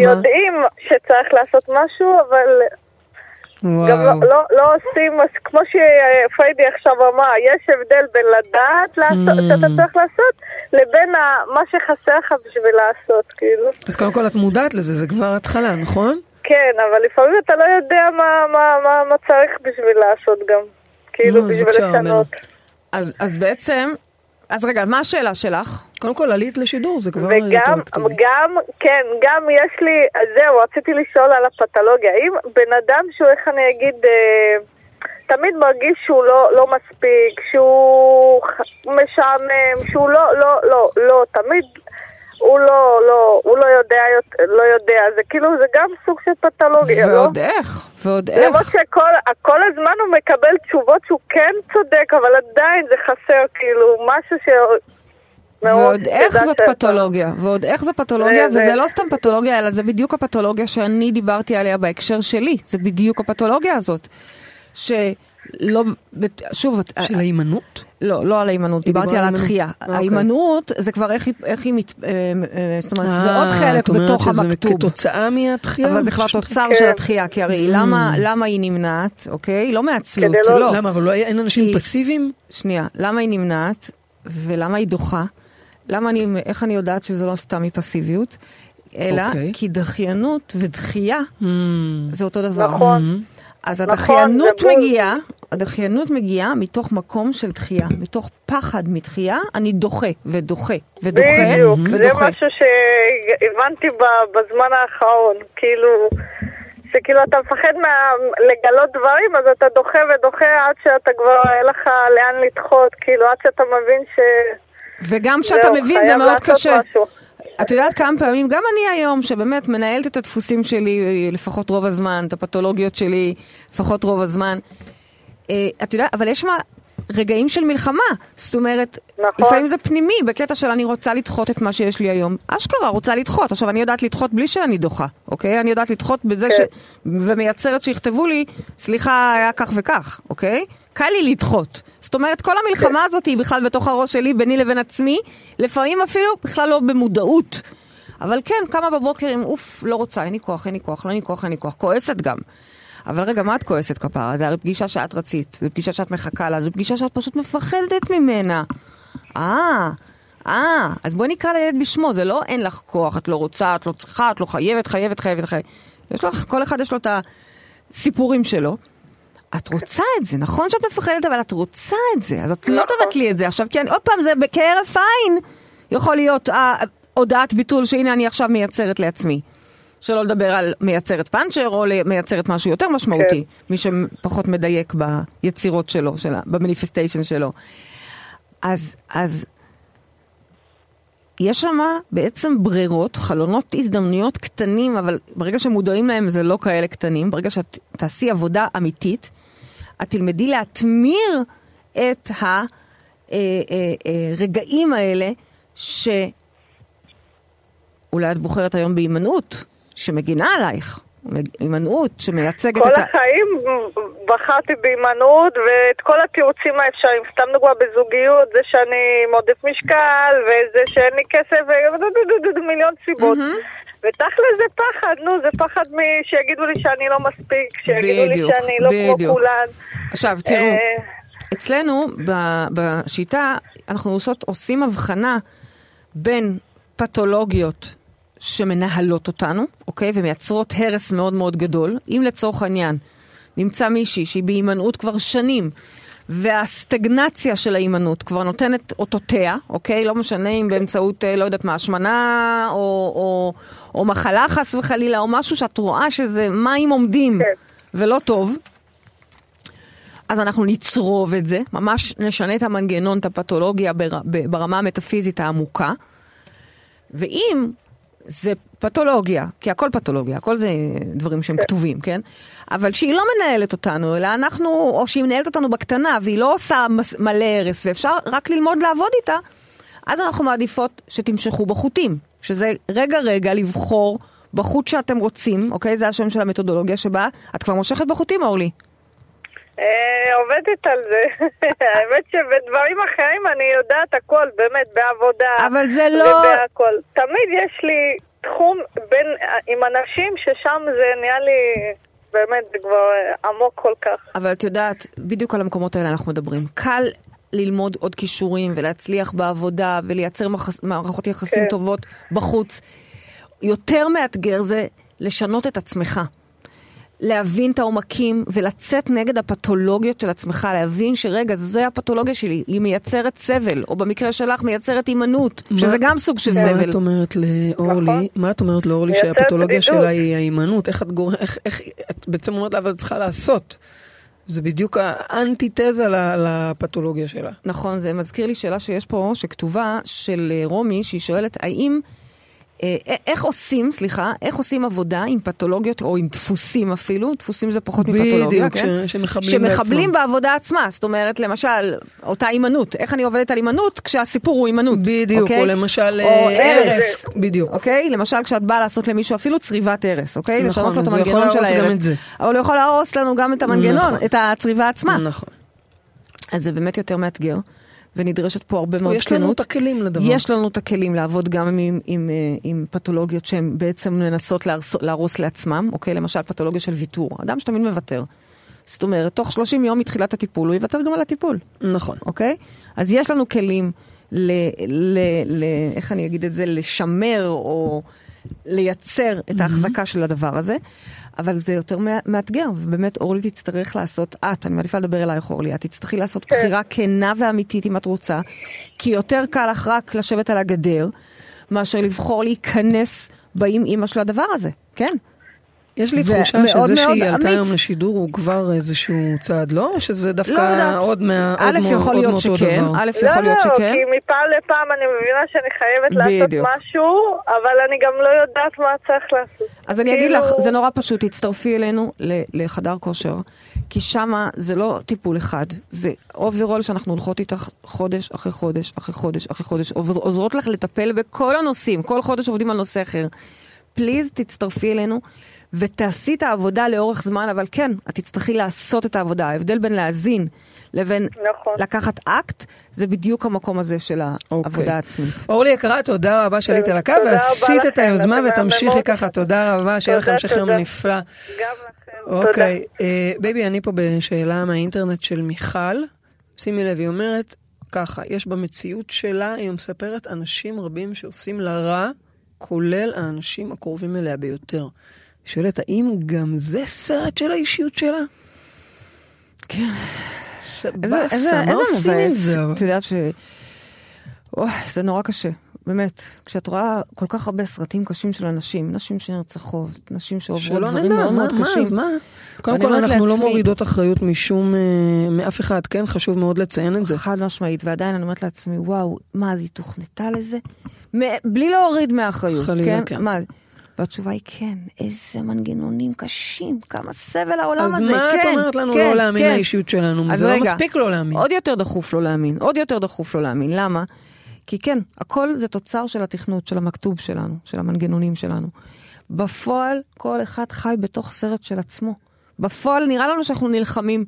שיודעים שצריך לעשות משהו, אבל מה? גם לא, וואו. לא, לא עושים, כמו שפריידי עכשיו אמר, יש הבדל בין לדעת לעשות, Mm. שאתה צריך לעשות, לבין ה- מה שחסר לך בשביל לעשות, כאילו. אז קודם כל את מודעת לזה, זה כבר התחלה, נכון? כן, אבל לפעמים אתה לא יודע מה, מה, מה, מה צריך בשביל לעשות גם. כאילו, בשביל לשנות. אז, אז בעצם, אז רגע, מה השאלה שלך? קודם כל עלית לשידור, זה כבר וגם, יותר אקטיבי. גם, כן, גם יש לי, זהו, רציתי לשאול על הפתולוגיה. אם בן אדם שהוא, איך אני אגיד, אה, תמיד מרגיש שהוא לא, לא מספיק, שהוא משעמם, שהוא לא, לא, לא, לא, תמיד הוא לא, לא, הוא לא יודע, לא יודע, זה כאילו, זה גם סוג של פתולוגיה, לא? ועוד איך, ועוד איך. למרות שכל הזמן הוא מקבל תשובות שהוא כן צודק, אבל עדיין זה חסר, כאילו, משהו ש... ועוד איך זאת שאתה- פתולוגיה, ועוד איך זו פתולוגיה, זה- וזה זה- לא סתם פתולוגיה, אלא זה בדיוק הפתולוגיה שאני דיברתי עליה בהקשר שלי, זה בדיוק הפתולוגיה הזאת. שלא, בת- שוב, את- של ההימנעות? לא, לא על ההימנעות, דיברתי על הדחייה. אוקיי. ההימנעות זה כבר איך היא, איך היא מת... אה, אה, זאת אומרת, זה אה, עוד חלק את אומרת בתוך שזה המכתוב. כתוצאה מהתחייה? אבל זה כבר תוצר כן. של התחייה, כי הרי למה, למה היא נמנעת, אוקיי? לא מעצלות, לא- לא. למה, אבל לא, אין אנשים כי- פסיביים? שנייה, למה היא נמנעת ולמה היא דוחה? למה אני, איך אני יודעת שזה לא סתם מפסיביות? אלא אוקיי. כי דחיינות ודחייה Hmm. זה אותו דבר. נכון. אז נכון, הדחיינות זה בול. מגיעה, הדחיינות מגיעה מתוך מקום של דחייה, מתוך פחד מדחייה, אני דוחה ודוחה ודוחה בדיוק, זה ודוחה. משהו שהבנתי בזמן האחרון, כאילו, שכאילו אתה מפחד מה... לגלות דברים, אז אתה דוחה ודוחה עד שאתה כבר, אין לך לאן לדחות, כאילו, עד שאתה מבין ש... וגם כשאתה מבין זה מאוד קשה. משהו. את יודעת כמה פעמים, גם אני היום, שבאמת מנהלת את הדפוסים שלי לפחות רוב הזמן, את הפתולוגיות שלי לפחות רוב הזמן. אה, את יודעת, אבל יש מה... רגעים של מלחמה, זאת אומרת, נכון. לפעמים זה פנימי, בקטע של אני רוצה לדחות את מה שיש לי היום. אשכרה, רוצה לדחות. עכשיו, אני יודעת לדחות בלי שאני דוחה, אוקיי? אני יודעת לדחות בזה ש... כן. ומייצרת שיכתבו לי, סליחה, היה כך וכך, אוקיי? קל לי לדחות. זאת אומרת, כל המלחמה הזאת היא בכלל בתוך הראש שלי, ביני לבין עצמי, לפעמים אפילו בכלל לא במודעות. אבל כן, קמה בבוקר עם אוף, לא רוצה, אין לי כוח, אין לי כוח, לא אין לי כוח, אין לי כוח, כועסת גם. אבל רגע, מה את כועסת כפרה? זה הרי פגישה שאת רצית, זו פגישה שאת מחכה לה, זו פגישה שאת פשוט מפחדת ממנה. אה, אה, אז בואי נקרא לילד בשמו, זה לא אין לך כוח, את לא רוצה, את לא צריכה, את לא חייבת, חייבת, חייבת, חייבת. יש לך, כל אחד יש לו את הסיפורים שלו. את רוצה את זה, נכון שאת מפחדת, אבל את רוצה את זה, אז את לא נכון. תבטלי את זה. עכשיו, כן, עוד פעם, זה כהרף עין יכול להיות אה, הודעת ביטול שהנה אני עכשיו מייצרת לעצמי. שלא לדבר על מייצרת פאנצ'ר או מייצרת משהו יותר משמעותי, מי שפחות מדייק ביצירות שלו, שלה, במניפסטיישן שלו. אז, אז יש שם בעצם ברירות, חלונות הזדמנויות קטנים, אבל ברגע שמודעים להם זה לא כאלה קטנים, ברגע שאת תעשי עבודה אמיתית, את תלמדי להטמיר את הרגעים האלה, שאולי את בוחרת היום בהימנעות, שמגינה עלייך, הימנעות שמייצגת כל את ה... החיים בחרתי בהימנעות ואת כל התירוצים האפשריים, סתם דוגמה בזוגיות, זה שאני עם עודף משקל וזה שאין לי כסף ומיליון סיבות. ותכל'ס זה פחד, נו, זה פחד שיגידו לי שאני לא מספיק, שיגידו לי בדיוק, שאני לא כמו בדיוק. כולן. עכשיו, תראו, אה, אצלנו בשיטה אנחנו עושות, עושים הבחנה בין פתולוגיות שמנהלות אותנו, אוקיי? ומייצרות הרס מאוד מאוד גדול. אם לצורך העניין נמצא מישהי שהיא בהימנעות כבר שנים, והסטגנציה של ההימנעות כבר נותנת אותותיה, אוקיי? לא משנה אם באמצעות, אה, לא יודעת מה, השמנה או, או, או מחלה חס וחלילה, או משהו שאת רואה שזה מים עומדים כן. ולא טוב, אז אנחנו נצרוב את זה, ממש נשנה את המנגנון, את הפתולוגיה ברמה המטאפיזית העמוקה. ואם זה פתולוגיה, כי הכל פתולוגיה, הכל זה דברים שהם כתובים, כן? אבל שהיא לא מנהלת אותנו, אלא אנחנו, או שהיא מנהלת אותנו בקטנה, והיא לא עושה מלא הרס, ואפשר רק ללמוד לעבוד איתה, אז אנחנו מעדיפות שתמשכו בחוטים, שזה רגע רגע לבחור בחוט שאתם רוצים, אוקיי? זה השם של המתודולוגיה שבה את כבר מושכת בחוטים, אורלי. אה, עובדת על זה. האמת שבדברים אחרים אני יודעת הכל, באמת, בעבודה. אבל זה לא- ובהכל. תמיד יש לי תחום בין, עם אנשים ששם זה נהיה לי, באמת, זה כבר עמוק כל כך. אבל את יודעת, בדיוק על המקומות האלה אנחנו מדברים. קל ללמוד עוד כישורים ולהצליח בעבודה ולייצר מחס- מערכות יחסים כן. טובות בחוץ. יותר מאתגר זה לשנות את עצמך. להבין את העומקים ולצאת נגד הפתולוגיות של עצמך, להבין שרגע, זה הפתולוגיה שלי, היא מייצרת סבל, או במקרה שלך מייצרת הימנעות, מה- שזה גם סוג של מה סבל. את אומרת לאורלי, נכון. מה את אומרת לאורלי שהפתולוגיה. שלה היא ההימנעות, איך את גור... איך, איך את בעצם אומרת לה אבל את צריכה לעשות. זה בדיוק האנטיתזה לפתולוגיה שלה. נכון, זה מזכיר לי שאלה שיש פה, שכתובה, של אה, רומי, שהיא שואלת, האם, איך עושים, סליחה, איך עושים עבודה עם פתולוגיות, או עם דפוסים אפילו, דפוסים זה פחות מפתולוגיה, בדיוק, כן? ש- שמחבלים שמחבלים. בעבודה עצמה, זאת אומרת, למשל, אותה הימנעות, איך אני עובדת על הימנעות כשהסיפור הוא הימנעות, בדיוק, אוקיי? או למשל או אה, הרס. הרס. בדיוק. אוקיי? למשל כשאת באה לעשות למישהו אפילו צריבת הרס, אוקיי? נכון, לשנות לו את יכול המנגנון של להרוס גם ההרס. את זה. אבל הוא יכול להרוס לנו גם את המנגנון, נכון. את הצריבה עצמה. נכון. אז זה באמת יותר מאתגר, ונדרשת פה הרבה מאוד יש לנו כנות. את הכלים לדבר. יש לנו את הכלים לעבוד גם עם, עם, אה, עם פתולוגיות שהן בעצם מנסות להרוס, להרוס לעצמם, אוקיי? למשל פתולוגיה של ויתור. אדם שתמיד מוותר. זאת אומרת, תוך 30 יום מתחילת הטיפול, הוא יוותר גם על הטיפול, נכון. אוקיי? אז יש לנו כלים ל... ל, ל איך אני אגיד את זה? לשמר או לייצר את ההחזקה של הדבר הזה, אבל זה יותר מא- מאתגר, ובאמת אורלי תצטרך לעשות, את, אני מעדיפה לדבר אלייך אורלי, את תצטרכי לעשות. בחירה כנה ואמיתית אם את רוצה, כי יותר קל לך רק לשבת על הגדר, מאשר לבחור להיכנס באם אימא של הדבר הזה, כן? יש לי זה תחושה מאוד שזה מאוד שהיא עלתה. היום לשידור הוא כבר איזשהו צעד, לא? או שזה לא דווקא יודעת. עוד מה- א', עוד יכול עוד להיות מאותו שכן, דבר? א', לא, יכול להיות לא, שכן. כי מפעם לפעם אני מבינה שאני חייבת לעשות בדיוק. משהו, אבל אני גם לא יודעת מה צריך לעשות. אז אני אגיד לך, כאילו- זה נורא פשוט, תצטרפי אלינו ל- לחדר כושר, כי שמה זה לא טיפול אחד, זה overall שאנחנו הולכות איתך חודש אחרי חודש אחרי חודש אחרי חודש, עוז- עוזרות לך לטפל בכל הנושאים, כל חודש עובדים על נושא אחר. please תצטרפי אלינו. ותעשי את העבודה לאורך זמן, אבל כן, את תצטרכי לעשות את העבודה. ההבדל בין להאזין לבין נכון. לקחת אקט, זה בדיוק המקום הזה של העבודה אוקיי. העצמית. אורלי יקרה, תודה רבה שעלית על הקו, תודה ועשית את היוזמה ותמשיכי. ככה, תודה רבה, שיהיה תודה, לכם שכם תודה. נפלא. גם לכם. אוקיי, אה, baby, אני פה בשאלה מהאינטרנט של מיכל. שימי לב, היא אומרת ככה, יש במציאות שלה, היא מספרת אנשים רבים שעושים לה רע, כולל האנשים הקרובים אליה ביותר. שואלת, האם גם זה סרט של האישיות שלה? כן. איזה, מה עושים עם. זה? את יודעת ש... אוי, זה נורא קשה, באמת. כשאת רואה כל כך הרבה סרטים קשים של אנשים, נשים שנרצחות, נשים שעוברות דברים מאוד מה, מאוד מה, קשים. אז מה? קודם כל אנחנו לא מורידות אחריות משום, אה, מאף אחד, כן? חשוב מאוד לציין את זה. חד משמעית, ועדיין אני אומרת לעצמי, וואו, מה, אז היא תוכנתה לזה? בלי להוריד מהאחריות, חלילה, כן? מה? והתשובה היא כן, איזה מנגנונים קשים, כמה סבל העולם אז הזה, מה את כן, אומרת לנו כן, לא להאמין כן. לאישיות שלנו? אז זה לא רגע, מספיק לא להאמין. עוד יותר דחוף לא להאמין, עוד יותר דחוף לא להאמין. למה? כי כן, הכל זה תוצר של התכנות, של המכתוב שלנו, של המנגנונים שלנו. בפועל, כל אחד חי בתוך סרט של עצמו. בפועל נראה לנו שאנחנו נלחמים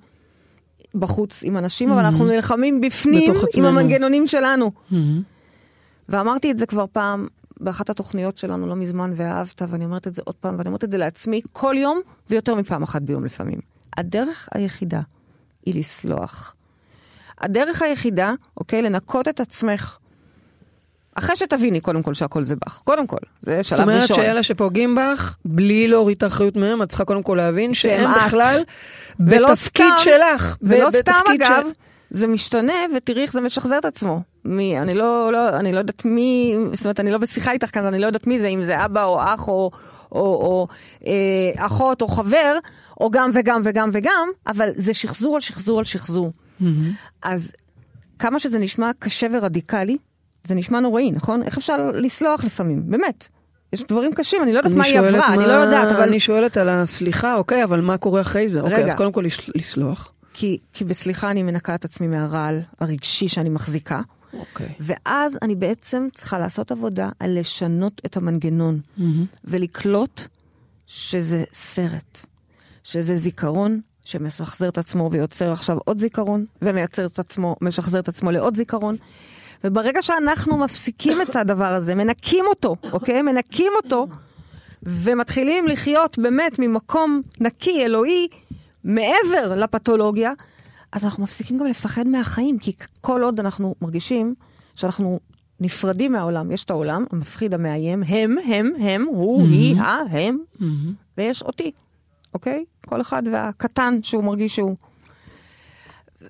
בחוץ עם אנשים, אבל אנחנו נלחמים בפנים עם עצמנו. המנגנונים שלנו. מהמם. ואמרתי את זה כבר פעם באחת התוכניות שלנו לא מזמן, ואהבת, ואני אומרת את זה עוד פעם, ואני אומרת את זה לעצמי כל יום, ויותר מפעם אחת ביום לפעמים. הדרך היחידה היא לסלוח. הדרך היחידה, אוקיי, לנקות את עצמך. אחרי שתביני קודם כל שהכל זה בך, קודם כל, זה זאת שלב אומרת ראשון. שאלה שפוגעים בך, בלי להוריד את האחריות מהם, את צריכה קודם כל להבין שהם את. בכלל בתפקיד סתם- שלך. ולא סתם אגב, של- זה משתנה ותראי איך זה משחזר את עצמו. מי, אני לא, לא, אני לא יודעת מי, זאת אומרת, אני לא בשיחה איתך כאן, אני לא יודעת מי זה, אם זה אבא או אח או, או, או אה, אחות או חבר, או גם וגם וגם וגם, אבל זה שחזור על שחזור על שחזור. מהמם. אז כמה שזה נשמע קשה ורדיקלי, זה נשמע נוראי, נכון? איך אפשר לסלוח לפעמים? באמת. יש דברים קשים, אני לא יודעת אני מה היא עברה, אני לא מה- יודעת, אבל... אני שואלת על הסליחה, אוקיי, אבל מה קורה אחרי זה? אוקיי, רגע. אז קודם כל לס- לסלוח. כי, כי בסליחה אני מנקה את עצמי מהרעל הרגשי שאני מחזיקה, אוקיי. ואז אני בעצם צריכה לעשות עבודה על לשנות את המנגנון, מהמם. ולקלוט שזה סרט, שזה זיכרון שמשחזר את עצמו ויוצר עכשיו עוד זיכרון, ומייצר את עצמו, משחזר את עצמו לעוד זיכרון. וברגע שאנחנו מפסיקים את הדבר הזה, מנקים אותו, אוקיי? מנקים אותו, ומתחילים לחיות באמת ממקום נקי, אלוהי, מעבר לפתולוגיה, אז אנחנו מפסיקים גם לפחד מהחיים, כי כל עוד אנחנו מרגישים שאנחנו נפרדים מהעולם, יש את העולם המפחיד, המאיים, הם, הם, הם, הוא, היא, ה, הם, מהמם. ויש אותי, אוקיי? כל אחד והקטן שהוא מרגיש שהוא.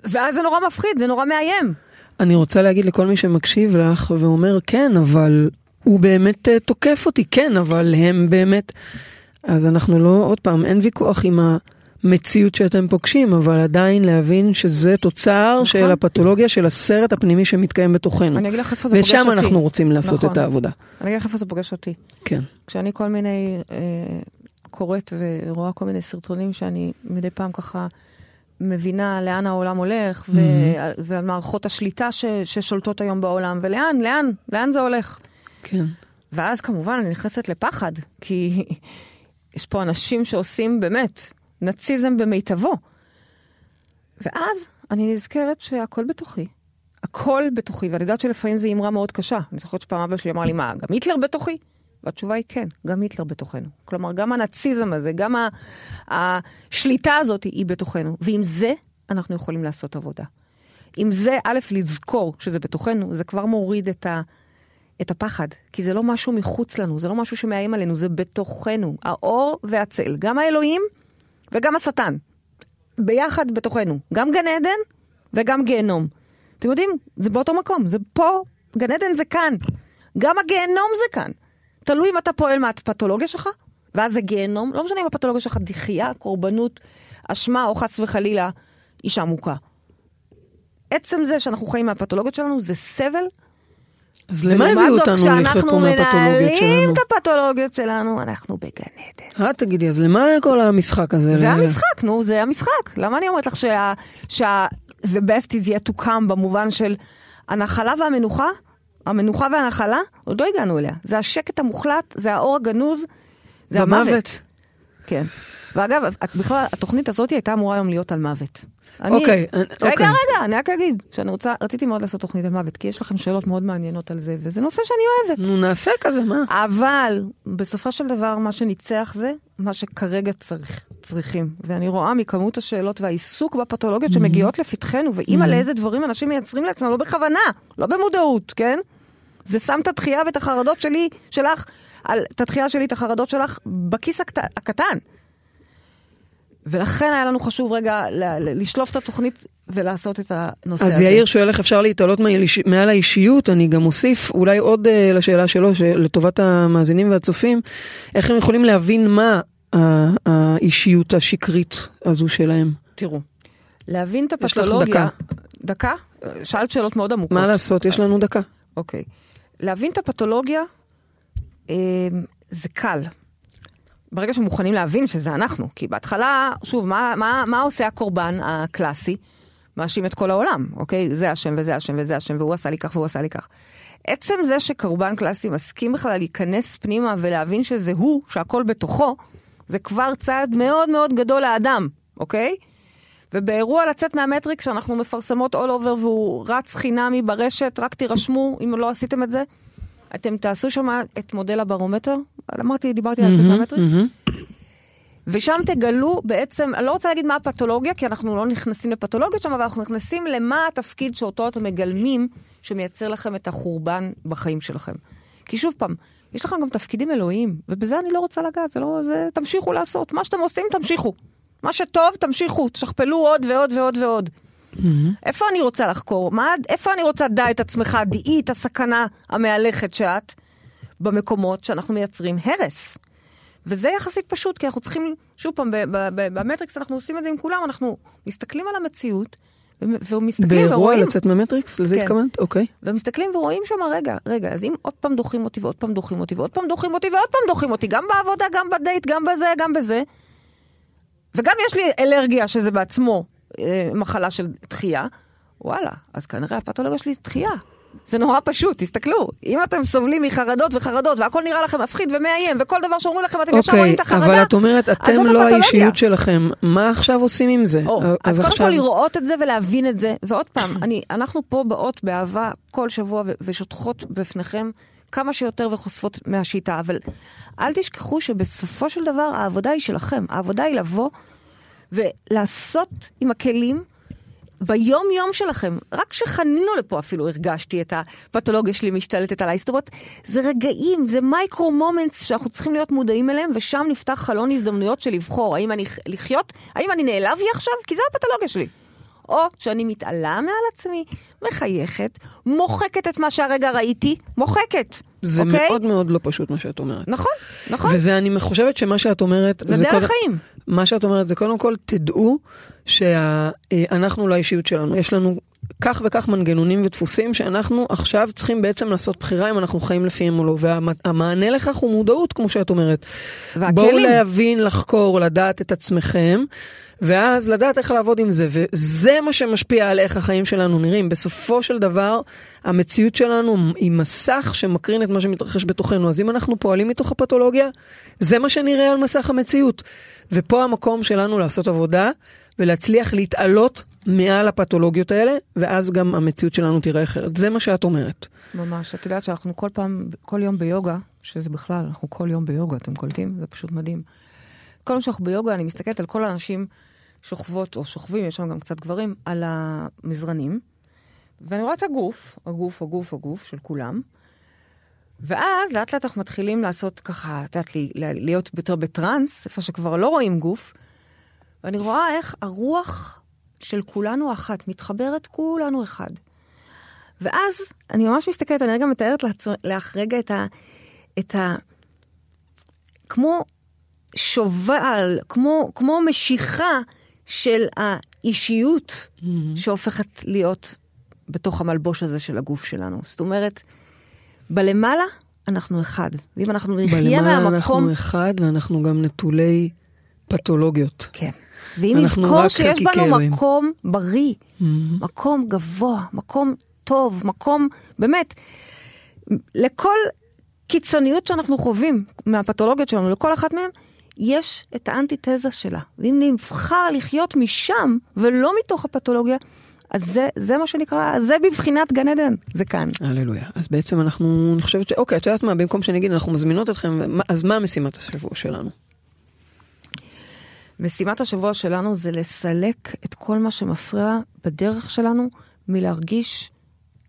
ואז זה נורא מפחיד, זה נורא מאיים. אני רוצה להגיד לכל מי שמקשיב לך ואומר כן, אבל הוא באמת אה, תוקף אותי, כן, אבל הם באמת... אז אנחנו לא, עוד פעם, אין ויכוח עם המציאות שאתם פוגשים, אבל עדיין להבין שזה תוצר נכון. של הפתולוגיה של הסרט הפנימי שמתקיים בתוכנו. אני אגיד לך איפה זה פוגש ושם אותי. אנחנו רוצים לעשות נכון. את העבודה. אני אגיד לך איפה זה פוגש אותי. כן. כשאני כל מיני אה, קוראת ורואה כל מיני סרטונים שאני מדי פעם ככה מבינה לאן העולם הולך, ו- ועל מערכות השליטה ש- ששולטות היום בעולם, ולאן, לאן, לאן זה הולך. כן. ואז כמובן אני נכנסת לפחד, כי יש פה אנשים שעושים באמת נאציזם במיטבו. ואז אני נזכרת שהכל בתוכי. הכל בתוכי, ואני יודעת שלפעמים זו אמרה מאוד קשה. אני זוכרת שפעם אבא שלי אמר לי, מה, גם היטלר בתוכי? והתשובה היא כן, גם היטלר בתוכנו. כלומר, גם הנאציזם הזה, גם השליטה הזאת היא בתוכנו. ועם זה אנחנו יכולים לעשות עבודה. עם זה, א', לזכור שזה בתוכנו, זה כבר מוריד את, ה, את הפחד, כי זה לא משהו מחוץ לנו, זה לא משהו שמאיים עלינו, זה בתוכנו, האור והצל, גם האלוהים וגם השטן, ביחד בתוכנו, גם גן עדן וגם גיהנום. אתם יודעים, זה באותו מקום, זה פה, גן עדן זה כאן, גם הגיהנום זה כאן. תלוי אם אתה פועל מהפתולוגיה שלך, ואז זה גיהנום, לא משנה אם הפתולוגיה שלך דחייה, קורבנות, אשמה או חס וחלילה אישה מוכה. עצם זה שאנחנו חיים מהפתולוגיות שלנו זה סבל. אז למה הביאו אותנו לחיות פה מהפתולוגיות כשאנחנו מנהלים שלנו? את הפתולוגיות שלנו, אנחנו בגן עדן. אה, תגידי, אז למה כל המשחק הזה? זה ל- המשחק, נו, זה המשחק. למה אני אומרת לך שה... שה... the best is yet to come במובן של הנחלה והמנוחה, המנוחה והנחלה, עוד לא הגענו אליה. זה השקט המוחלט, זה האור הגנוז, זה המוות. כן. ואגב, בכלל, התוכנית הזאת הייתה אמורה היום להיות על מוות. אני- אוקיי, אה, רגע, אוקיי. רגע, אני רק אגיד שאני רוצה, רציתי מאוד לעשות תוכנית על מוות, כי יש לכם שאלות מאוד מעניינות על זה, וזה נושא שאני אוהבת. נו, נעשה כזה, מה? אבל בסופו של דבר מה שניצח זה מה שכרגע צריך, צריכים. ואני רואה מכמות השאלות והעיסוק בפתולוגיות שמגיעות לפתחנו, ואימא לאיזה דברים אנשים מייצרים לעצמם, לא בכוונה, לא במודעות, כן? זה שם את התחייה ואת החרדות שלי, שלך, על, את התחייה שלי, את החרדות שלך, בכיס הקט, הקטן. ולכן היה לנו חשוב רגע לשלוף את התוכנית ולעשות את הנושא הזה. אז יאיר שואל איך אפשר להתעלות מעל האישיות, אני גם אוסיף אולי עוד אה, לשאלה שלו, לטובת המאזינים והצופים, איך הם יכולים להבין מה האישיות השקרית הזו שלהם. תראו, להבין את יש לך הפתולוגיה... דקה. דקה? שאלת שאלות מאוד עמוקות. מה לעשות, יש לנו דקה. אוקיי. להבין את הפתולוגיה אה, זה קל. ברגע שמוכנים להבין שזה אנחנו. כי בהתחלה, שוב, מה, מה, מה עושה הקורבן הקלאסי? מאשים את כל העולם, אוקיי? זה אשם וזה אשם וזה אשם, והוא עשה לי כך והוא עשה לי כך. עצם זה שקורבן קלאסי מסכים בכלל להיכנס פנימה ולהבין שזה הוא, שהכל בתוכו, זה כבר צעד מאוד מאוד גדול לאדם, אוקיי? ובאירוע לצאת מהמטריקס שאנחנו מפרסמות all over והוא רץ חינמי ברשת, רק תירשמו אם לא עשיתם את זה. אתם תעשו שם את מודל הברומטר, אמרתי, דיברתי על מהמם. ושם תגלו בעצם, אני לא רוצה להגיד מה הפתולוגיה, כי אנחנו לא נכנסים לפתולוגיות שם, אבל אנחנו נכנסים למה התפקיד שאותו אתם מגלמים, שמייצר לכם את החורבן בחיים שלכם. כי שוב פעם, יש לכם גם תפקידים אלוהיים, ובזה אני לא רוצה לגעת, זה לא, זה, תמשיכו לעשות, מה שאתם עושים, תמשיכו. מה שטוב, תמשיכו, תשכפלו עוד ועוד ועוד ועוד. איפה אני רוצה לחקור? מה, איפה אני רוצה דע את עצמך, דעי את הסכנה המהלכת שאת, במקומות שאנחנו מייצרים הרס. וזה יחסית פשוט, כי אנחנו צריכים, שוב פעם, במטריקס אנחנו עושים את זה עם כולם, אנחנו מסתכלים על המציאות, ומסתכלים באירוע ורואים, לצאת מהמטריקס? לזה כן. התכוונת? אוקיי. ומסתכלים ורואים שם, רגע, רגע, אז אם עוד פעם דוחים אותי ועוד פעם דוחים אותי ועוד פעם דוחים אותי ועוד פעם דוחים אותי, גם בעבודה, גם בדייט, גם בזה, גם בזה, וגם יש לי אלרגיה שזה בעצמו מחלה של דחייה, וואלה, אז כנראה הפתולוגיה שלי זה דחייה. זה נורא פשוט, תסתכלו, אם אתם סובלים מחרדות וחרדות והכל נראה לכם מפחיד ומאיים וכל דבר שאומרים לכם אתם ישר רואים אוקיי, את החרדה, אבל את אומרת, אז אתם לא הפתולוגיה. האישיות שלכם, מה עכשיו עושים עם זה? או, אה, אז, קודם עכשיו- כל לראות את זה ולהבין את זה, ועוד פעם, אני, אנחנו פה באות באהבה כל שבוע ו- ושוטחות בפניכם כמה שיותר וחושפות מהשיטה, אבל אל תשכחו שבסופו של דבר העבודה היא שלכם, העבודה היא לבוא ולעשות עם הכלים ביום יום שלכם, רק כשחנינו לפה אפילו הרגשתי את הפתולוגיה שלי משתלטת עליי. זאת אומרת, זה רגעים, זה מייקרו מומנטס שאנחנו צריכים להיות מודעים אליהם, ושם נפתח חלון הזדמנויות של לבחור האם אני לחיות, האם אני נעלב לי עכשיו, כי זו הפתולוגיה שלי. או שאני מתעלה מעל עצמי, מחייכת, מוחקת את מה שהרגע ראיתי, מוחקת. זה אוקיי? מאוד מאוד לא פשוט מה שאת אומרת. נכון, נכון. וזה, אני חושבת שמה שאת אומרת... זה דרך קודם- חיים. מה שאת אומרת זה קודם כל תדעו שאנחנו לא האישיות שלנו, יש לנו כך וכך מנגנונים ודפוסים שאנחנו עכשיו צריכים בעצם לעשות בחירה אם אנחנו חיים לפיהם או לא, והמענה לכך הוא מודעות כמו שאת אומרת. והכלים. בואו להבין, לחקור, לדעת את עצמכם. ואז לדעת איך לעבוד עם זה, וזה מה שמשפיע על איך החיים שלנו נראים. בסופו של דבר, המציאות שלנו היא מסך שמקרין את מה שמתרחש בתוכנו. אז אם אנחנו פועלים מתוך הפתולוגיה, זה מה שנראה על מסך המציאות. ופה המקום שלנו לעשות עבודה ולהצליח להתעלות מעל הפתולוגיות האלה, ואז גם המציאות שלנו תראה אחרת. זה מה שאת אומרת. ממש, את יודעת שאנחנו כל פעם, כל יום ביוגה, שזה בכלל, אנחנו כל יום ביוגה, אתם קולטים? זה פשוט מדהים. כל פעם שאנחנו ביוגה, אני מסתכלת על כל האנשים שוכבות או שוכבים, יש שם גם קצת גברים, על המזרנים, ואני רואה את הגוף, הגוף, הגוף, הגוף של כולם, ואז לאט לאט אנחנו מתחילים לעשות ככה, את יודעת, להיות יותר בטראנס, איפה שכבר לא רואים גוף, ואני רואה איך הרוח של כולנו אחת, מתחברת כולנו אחד. ואז אני ממש מסתכלת, אני רגע מתארת לך רגע את ה... את ה... כמו שובל, כמו, כמו משיכה של האישיות שהופכת להיות בתוך המלבוש הזה של הגוף שלנו. זאת אומרת, בלמעלה אנחנו אחד, ואם אנחנו נחיה בלמעלה מהמקום... אנחנו אחד ואנחנו גם נטולי פתולוגיות. כן. ואם נזכור שיש בנו. מקום בריא, מקום גבוה, מקום טוב, מקום, באמת, לכל קיצוניות שאנחנו חווים מהפתולוגיות שלנו, לכל אחת מהן, יש את האנטיתזה שלה. ואם נבחר לחיות משם, ולא מתוך הפתולוגיה, אז זה, זה מה שנקרא, זה בבחינת גן עדן, זה כאן. הללויה. אז בעצם אנחנו, אני חושבת ש... אוקיי, את יודעת מה, במקום שאני אגיד, אנחנו מזמינות אתכם, אז מה משימת השבוע שלנו? משימת השבוע שלנו זה לסלק את כל מה שמפריע בדרך שלנו מלהרגיש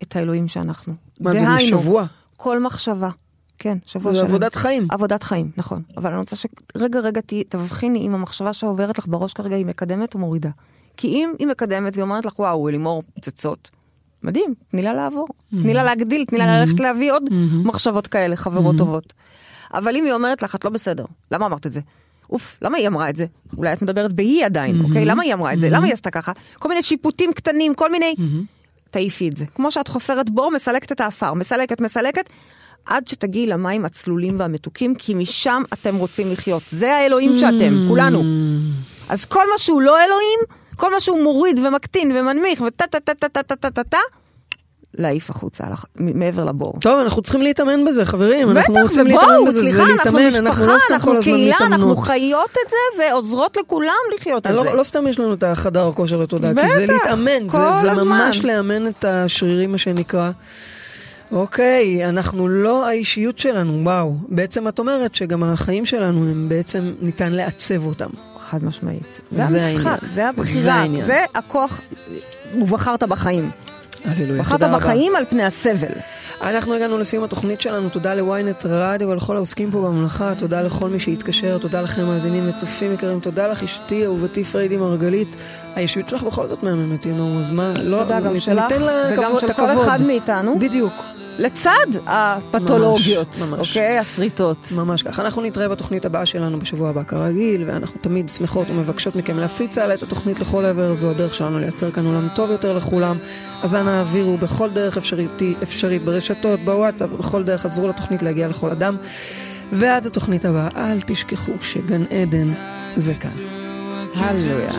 את האלוהים שאנחנו. מה זה, דהיינו, לשבוע? כל מחשבה. כן, שבוע זה שלם. עבודת חיים. עבודת חיים, נכון. אבל אני רוצה שרגע רגע תבחיני אם המחשבה שעוברת לך בראש כרגע היא מקדמת או מורידה. כי אם היא מקדמת והיא אומרת לך, וואו, אלימור פצצות, מדהים, תני לה לעבור. תני לה להגדיל, תני לה ללכת להביא עוד מחשבות כאלה, חברות טובות. אבל אם היא אומרת לך, את לא בסדר, למה אמרת את זה? אוף, למה היא אמרה את זה? אולי את מדברת בהיא עדיין, אוקיי? למה היא אמרה את זה? למה היא עשתה ככה? כל מיני שיפוטים קטנים, כל מיני... תעיפי את זה. כמו שאת חופרת בור, מסלקת את האפר, מסלקת, מסלקת, עד שתגיעי למים הצלולים והמתוקים, כי משם אתם רוצים לחיות. זה האלוהים שאתם, כולנו. אז כל מה שהוא לא אלוהים, כל מה שהוא מוריד ומקטין ומנמיך וטה טה טה טה טה טה טה טה טה, להעיף החוצה, מעבר לבור. טוב, אנחנו צריכים להתאמן בזה, חברים. אנחנו בטח, רוצים להתאמן ובואו, בזה, זה סליחה, אנחנו להתאמן, אנחנו לא משפחה, סתם אנחנו כל הזמן קהילה, אנחנו. חיות את זה ועוזרות לכולם לחיות את לא, זה. לא סתם יש לנו את החדר כושר לתודעה, כי זה להתאמן, זה, זה הזמן. ממש לאמן את השרירים, מה שנקרא. אוקיי, אנחנו לא האישיות שלנו, וואו. בעצם את אומרת שגם החיים שלנו הם בעצם, ניתן לעצב אותם. חד משמעית. זה זה המשחק, העניין. זה זה הבחירה, העניין. זה הכוח, ובחרת בחיים. הללויה, בחרת. בחיים על פני הסבל. אנחנו הגענו לסיום התוכנית שלנו, תודה לוויינט רדיו ולכל העוסקים פה במלאכה, תודה לכל מי שהתקשר, תודה לכם מאזינים וצופים יקרים, תודה לך אשתי אהובתי פריידי מרגלית, הישות שלך בכל זאת מהממת, נו, אז מה, לא, תודה גם שלך, וגם של כל. אחד מאיתנו. בדיוק, לצד הפתולוגיות, ממש, ממש. אוקיי? הסריטות. ממש ככה. אנחנו נתראה בתוכנית הבאה שלנו בשבוע הבא כרגיל, ואנחנו תמיד שמחות ומבקשות מכם להפיץ הלאה את התוכנית לכל עבר, זו הדרך שלנו לייצר כאן עולם טוב יותר לכולם. אז אנא העבירו בכל דרך אפשרית, אפשרית ברשתות, בוואטסאפ, בכל דרך עזרו לתוכנית להגיע לכל אדם. ועד התוכנית הבאה, אל תשכחו שגן עדן זה כאן. הללויה.